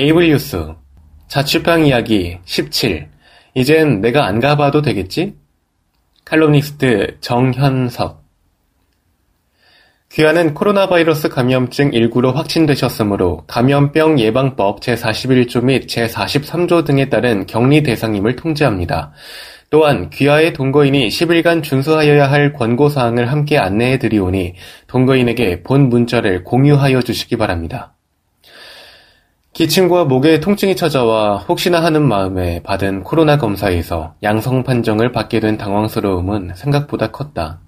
에이블뉴스 자취방 이야기 17 이젠 내가 안 가봐도 되겠지? 칼럼니스트 정현석 귀하는 코로나 바이러스 감염증 19로 확진되셨으므로 감염병 예방법 제41조 및 제43조 등에 따른 격리 대상임을 통지합니다. 또한 귀하의 동거인이 10일간 준수하여야 할 권고사항을 함께 안내해 드리오니 동거인에게 본 문자를 공유하여 주시기 바랍니다. 기침과 목에 통증이 찾아와 혹시나 하는 마음에 받은 코로나 검사에서 양성 판정을 받게 된 당황스러움은 생각보다 컸다.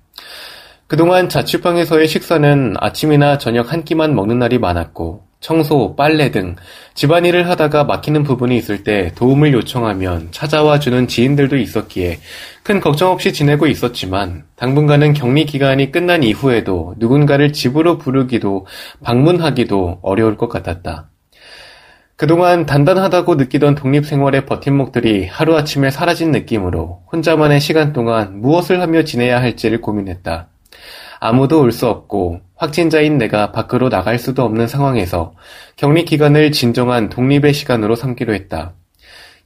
그동안 자취방에서의 식사는 아침이나 저녁 한 끼만 먹는 날이 많았고 청소, 빨래 등 집안일을 하다가 막히는 부분이 있을 때 도움을 요청하면 찾아와 주는 지인들도 있었기에 큰 걱정 없이 지내고 있었지만 당분간은 격리 기간이 끝난 이후에도 누군가를 집으로 부르기도 방문하기도 어려울 것 같았다. 그동안 단단하다고 느끼던 독립생활의 버팀목들이 하루아침에 사라진 느낌으로 혼자만의 시간 동안 무엇을 하며 지내야 할지를 고민했다. 아무도 올 수 없고 확진자인 내가 밖으로 나갈 수도 없는 상황에서 격리 기간을 진정한 독립의 시간으로 삼기로 했다.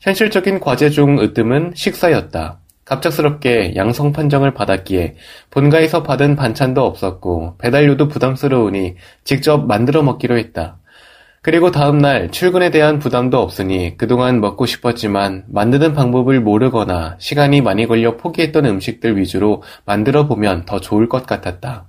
현실적인 과제 중 으뜸은 식사였다. 갑작스럽게 양성 판정을 받았기에 본가에서 받은 반찬도 없었고 배달료도 부담스러우니 직접 만들어 먹기로 했다. 그리고 다음날 출근에 대한 부담도 없으니 그동안 먹고 싶었지만 만드는 방법을 모르거나 시간이 많이 걸려 포기했던 음식들 위주로 만들어 보면 더 좋을 것 같았다.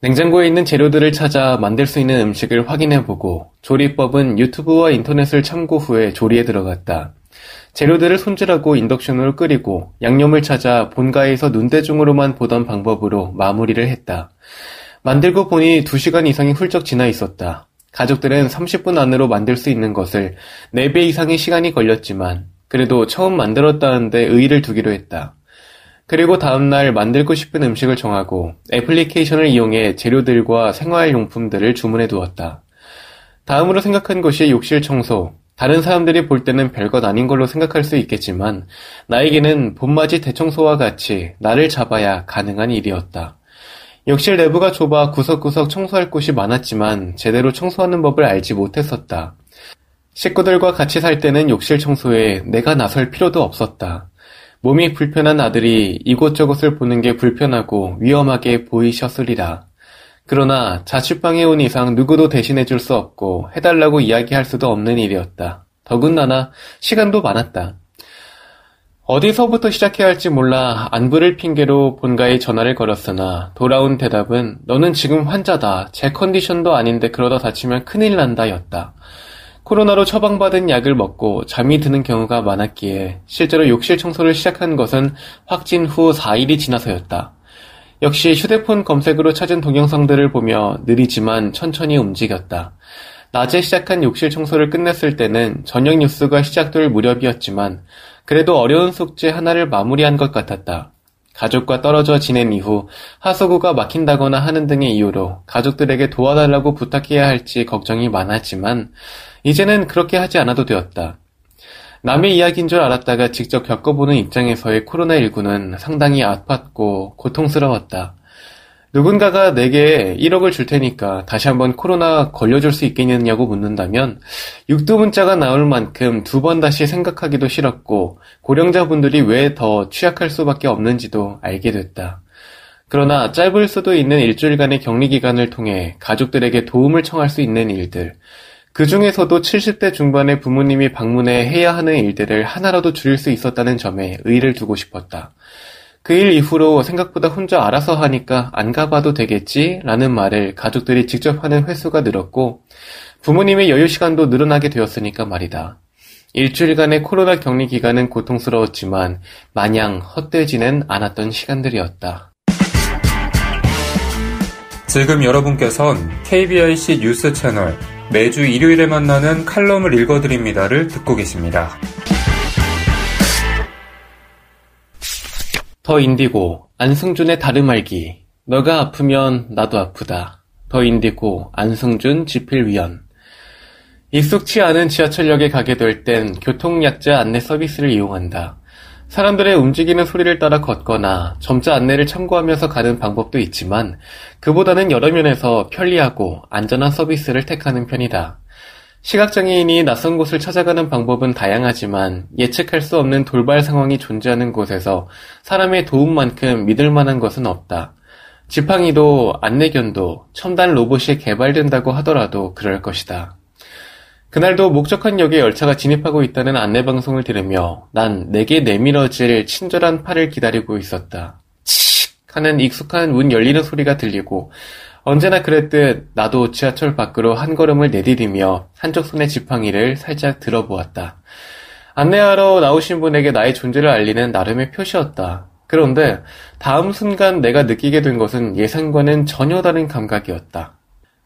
냉장고에 있는 재료들을 찾아 만들 수 있는 음식을 확인해 보고 조리법은 유튜브와 인터넷을 참고 후에 조리에 들어갔다. 재료들을 손질하고 인덕션으로 끓이고 양념을 찾아 본가에서 눈대중으로만 보던 방법으로 마무리를 했다. 만들고 보니 2시간 이상이 훌쩍 지나 있었다. 가족들은 30분 안으로 만들 수 있는 것을 4배 이상의 시간이 걸렸지만 그래도 처음 만들었다는데 의의를 두기로 했다. 그리고 다음날 만들고 싶은 음식을 정하고 애플리케이션을 이용해 재료들과 생활용품들을 주문해 두었다. 다음으로 생각한 것이 욕실 청소. 다른 사람들이 볼 때는 별것 아닌 걸로 생각할 수 있겠지만 나에게는 봄맞이 대청소와 같이 나를 잡아야 가능한 일이었다. 욕실 내부가 좁아 구석구석 청소할 곳이 많았지만 제대로 청소하는 법을 알지 못했었다. 식구들과 같이 살 때는 욕실 청소에 내가 나설 필요도 없었다. 몸이 불편한 아들이 이곳저곳을 보는 게 불편하고 위험하게 보이셨으리라. 그러나 자취방에 온 이상 누구도 대신해 줄 수 없고 해달라고 이야기할 수도 없는 일이었다. 더군다나 시간도 많았다. 어디서부터 시작해야 할지 몰라 안부를 핑계로 본가에 전화를 걸었으나 돌아온 대답은 너는 지금 환자다. 제 컨디션도 아닌데 그러다 다치면 큰일 난다 였다. 코로나로 처방받은 약을 먹고 잠이 드는 경우가 많았기에 실제로 욕실 청소를 시작한 것은 확진 후 4일이 지나서였다. 역시 휴대폰 검색으로 찾은 동영상들을 보며 느리지만 천천히 움직였다. 낮에 시작한 욕실 청소를 끝냈을 때는 저녁 뉴스가 시작될 무렵이었지만 그래도 어려운 숙제 하나를 마무리한 것 같았다. 가족과 떨어져 지낸 이후 하수구가 막힌다거나 하는 등의 이유로 가족들에게 도와달라고 부탁해야 할지 걱정이 많았지만 이제는 그렇게 하지 않아도 되었다. 남의 이야기인 줄 알았다가 직접 겪어보는 입장에서의 코로나19는 상당히 아팠고 고통스러웠다. 누군가가 내게 1억을 줄 테니까 다시 한번 코로나 걸려줄 수 있겠느냐고 묻는다면 육두문자가 나올 만큼 두 번 다시 생각하기도 싫었고 고령자분들이 왜 더 취약할 수밖에 없는지도 알게 됐다. 그러나 짧을 수도 있는 일주일간의 격리 기간을 통해 가족들에게 도움을 청할 수 있는 일들, 그 중에서도 70대 중반의 부모님이 방문해 해야 하는 일들을 하나라도 줄일 수 있었다는 점에 의의를 두고 싶었다. 그 일 이후로 생각보다 혼자 알아서 하니까 안 가봐도 되겠지? 라는 말을 가족들이 직접 하는 횟수가 늘었고, 부모님의 여유 시간도 늘어나게 되었으니까 말이다. 일주일간의 코로나 격리 기간은 고통스러웠지만, 마냥 헛되지는 않았던 시간들이었다. 지금 여러분께선 KBIC 뉴스 채널 매주 일요일에 만나는 칼럼을 읽어드립니다를 듣고 계십니다. 더 인디고, 안승준의 다름 알기. 너가 아프면 나도 아프다. 더 인디고, 안승준 지필위원. 익숙치 않은 지하철역에 가게 될 땐 교통약자 안내 서비스를 이용한다. 사람들의 움직이는 소리를 따라 걷거나 점자 안내를 참고하면서 가는 방법도 있지만 그보다는 여러 면에서 편리하고 안전한 서비스를 택하는 편이다. 시각장애인이 낯선 곳을 찾아가는 방법은 다양하지만 예측할 수 없는 돌발 상황이 존재하는 곳에서 사람의 도움만큼 믿을 만한 것은 없다. 지팡이도 안내견도 첨단 로봇이 개발된다고 하더라도 그럴 것이다. 그날도 목적한 역에 열차가 진입하고 있다는 안내방송을 들으며 난 내게 내밀어질 친절한 팔을 기다리고 있었다. 칙 하는 익숙한 문 열리는 소리가 들리고 언제나 그랬듯 나도 지하철 밖으로 한 걸음을 내디디며 한쪽 손에 지팡이를 살짝 들어보았다. 안내하러 나오신 분에게 나의 존재를 알리는 나름의 표시였다. 그런데 다음 순간 내가 느끼게 된 것은 예상과는 전혀 다른 감각이었다.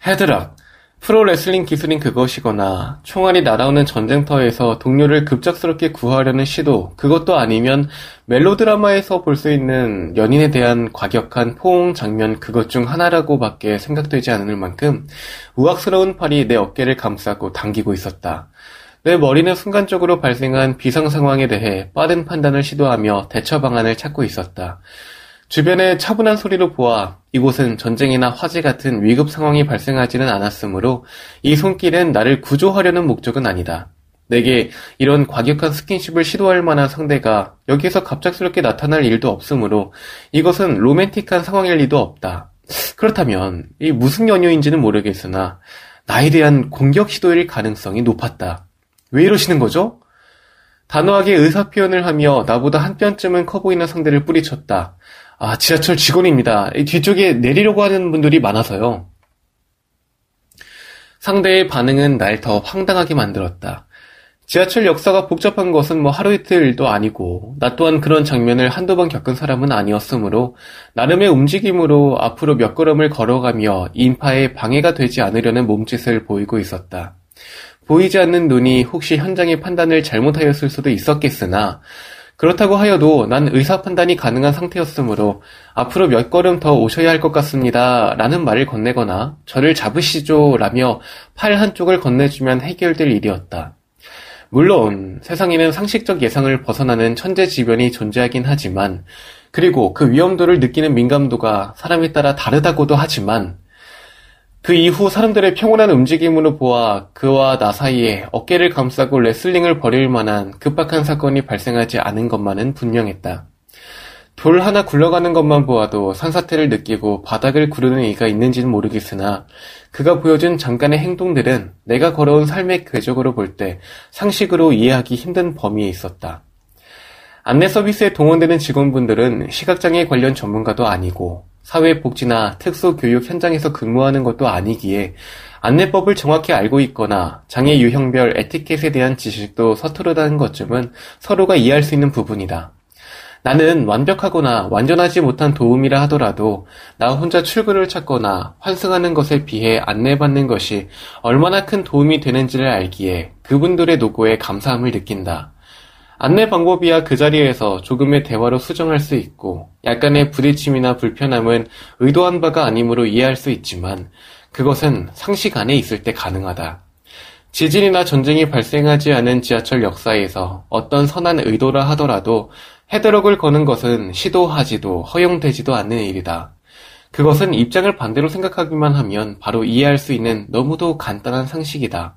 헤드락, 프로레슬링 기술인 그것이거나 총알이 날아오는 전쟁터에서 동료를 급작스럽게 구하려는 시도, 그것도 아니면 멜로드라마에서 볼 수 있는 연인에 대한 과격한 포옹 장면 그것 중 하나라고밖에 생각되지 않을 만큼 우악스러운 팔이 내 어깨를 감싸고 당기고 있었다. 내 머리는 순간적으로 발생한 비상 상황에 대해 빠른 판단을 시도하며 대처 방안을 찾고 있었다. 주변의 차분한 소리로 보아 이곳은 전쟁이나 화재 같은 위급 상황이 발생하지는 않았으므로 이 손길은 나를 구조하려는 목적은 아니다. 내게 이런 과격한 스킨십을 시도할 만한 상대가 여기에서 갑작스럽게 나타날 일도 없으므로 이것은 로맨틱한 상황일 리도 없다. 그렇다면 이 무슨 연유인지는 모르겠으나 나에 대한 공격 시도일 가능성이 높았다. 왜 이러시는 거죠? 단호하게 의사 표현을 하며 나보다 한 뼘쯤은 커 보이는 상대를 뿌리쳤다. 아, 지하철 직원입니다. 뒤쪽에 내리려고 하는 분들이 많아서요. 상대의 반응은 날 더 황당하게 만들었다. 지하철 역사가 복잡한 것은 뭐 하루 이틀 일도 아니고, 나 또한 그런 장면을 한두 번 겪은 사람은 아니었으므로, 나름의 움직임으로 앞으로 몇 걸음을 걸어가며 인파에 방해가 되지 않으려는 몸짓을 보이고 있었다. 보이지 않는 눈이 혹시 현장의 판단을 잘못하였을 수도 있었겠으나, 그렇다고 하여도 난 의사 판단이 가능한 상태였으므로 앞으로 몇 걸음 더 오셔야 할 것 같습니다. 라는 말을 건네거나 저를 잡으시죠. 라며 팔 한쪽을 건네주면 해결될 일이었다. 물론 세상에는 상식적 예상을 벗어나는 천재지변이 존재하긴 하지만 그리고 그 위험도를 느끼는 민감도가 사람에 따라 다르다고도 하지만 그 이후 사람들의 평온한 움직임으로 보아 그와 나 사이에 어깨를 감싸고 레슬링을 벌일 만한 급박한 사건이 발생하지 않은 것만은 분명했다. 돌 하나 굴러가는 것만 보아도 산사태를 느끼고 바닥을 구르는 이가 있는지는 모르겠으나 그가 보여준 잠깐의 행동들은 내가 걸어온 삶의 궤적으로 볼 때 상식으로 이해하기 힘든 범위에 있었다. 안내 서비스에 동원되는 직원분들은 시각장애 관련 전문가도 아니고 사회복지나 특수교육 현장에서 근무하는 것도 아니기에 안내법을 정확히 알고 있거나 장애 유형별 에티켓에 대한 지식도 서투르다는 것쯤은 서로가 이해할 수 있는 부분이다. 나는 완벽하거나 완전하지 못한 도움이라 하더라도 나 혼자 출구를 찾거나 환승하는 것에 비해 안내받는 것이 얼마나 큰 도움이 되는지를 알기에 그분들의 노고에 감사함을 느낀다. 안내 방법이야 그 자리에서 조금의 대화로 수정할 수 있고 약간의 부딪힘이나 불편함은 의도한 바가 아니므로 이해할 수 있지만 그것은 상식 안에 있을 때 가능하다. 지진이나 전쟁이 발생하지 않은 지하철 역사에서 어떤 선한 의도라 하더라도 헤드럭을 거는 것은 시도하지도 허용되지도 않는 일이다. 그것은 입장을 반대로 생각하기만 하면 바로 이해할 수 있는 너무도 간단한 상식이다.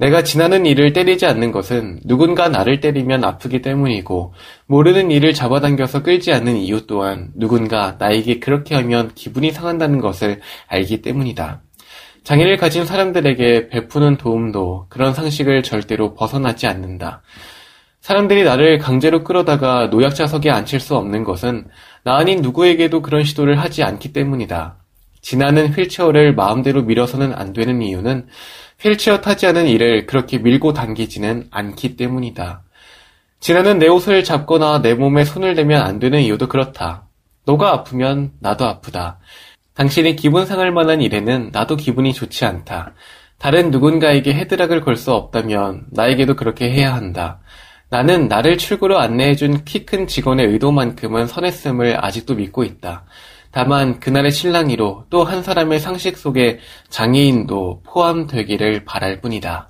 내가 지나는 이를 때리지 않는 것은 누군가 나를 때리면 아프기 때문이고 모르는 이를 잡아당겨서 끌지 않는 이유 또한 누군가 나에게 그렇게 하면 기분이 상한다는 것을 알기 때문이다. 장애를 가진 사람들에게 베푸는 도움도 그런 상식을 절대로 벗어나지 않는다. 사람들이 나를 강제로 끌어다가 노약자석에 앉힐 수 없는 것은 나 아닌 누구에게도 그런 시도를 하지 않기 때문이다. 지나는 휠체어를 마음대로 밀어서는 안 되는 이유는 휠체어 타지 않은 이를 그렇게 밀고 당기지는 않기 때문이다. 지나는 내 옷을 잡거나 내 몸에 손을 대면 안 되는 이유도 그렇다. 너가 아프면 나도 아프다. 당신이 기분 상할 만한 일에는 나도 기분이 좋지 않다. 다른 누군가에게 헤드락을 걸 수 없다면 나에게도 그렇게 해야 한다. 나는 나를 출구로 안내해준 키 큰 직원의 의도만큼은 선했음을 아직도 믿고 있다. 다만 그날의 신랑이로 또 한 사람의 상식 속에 장애인도 포함되기를 바랄 뿐이다.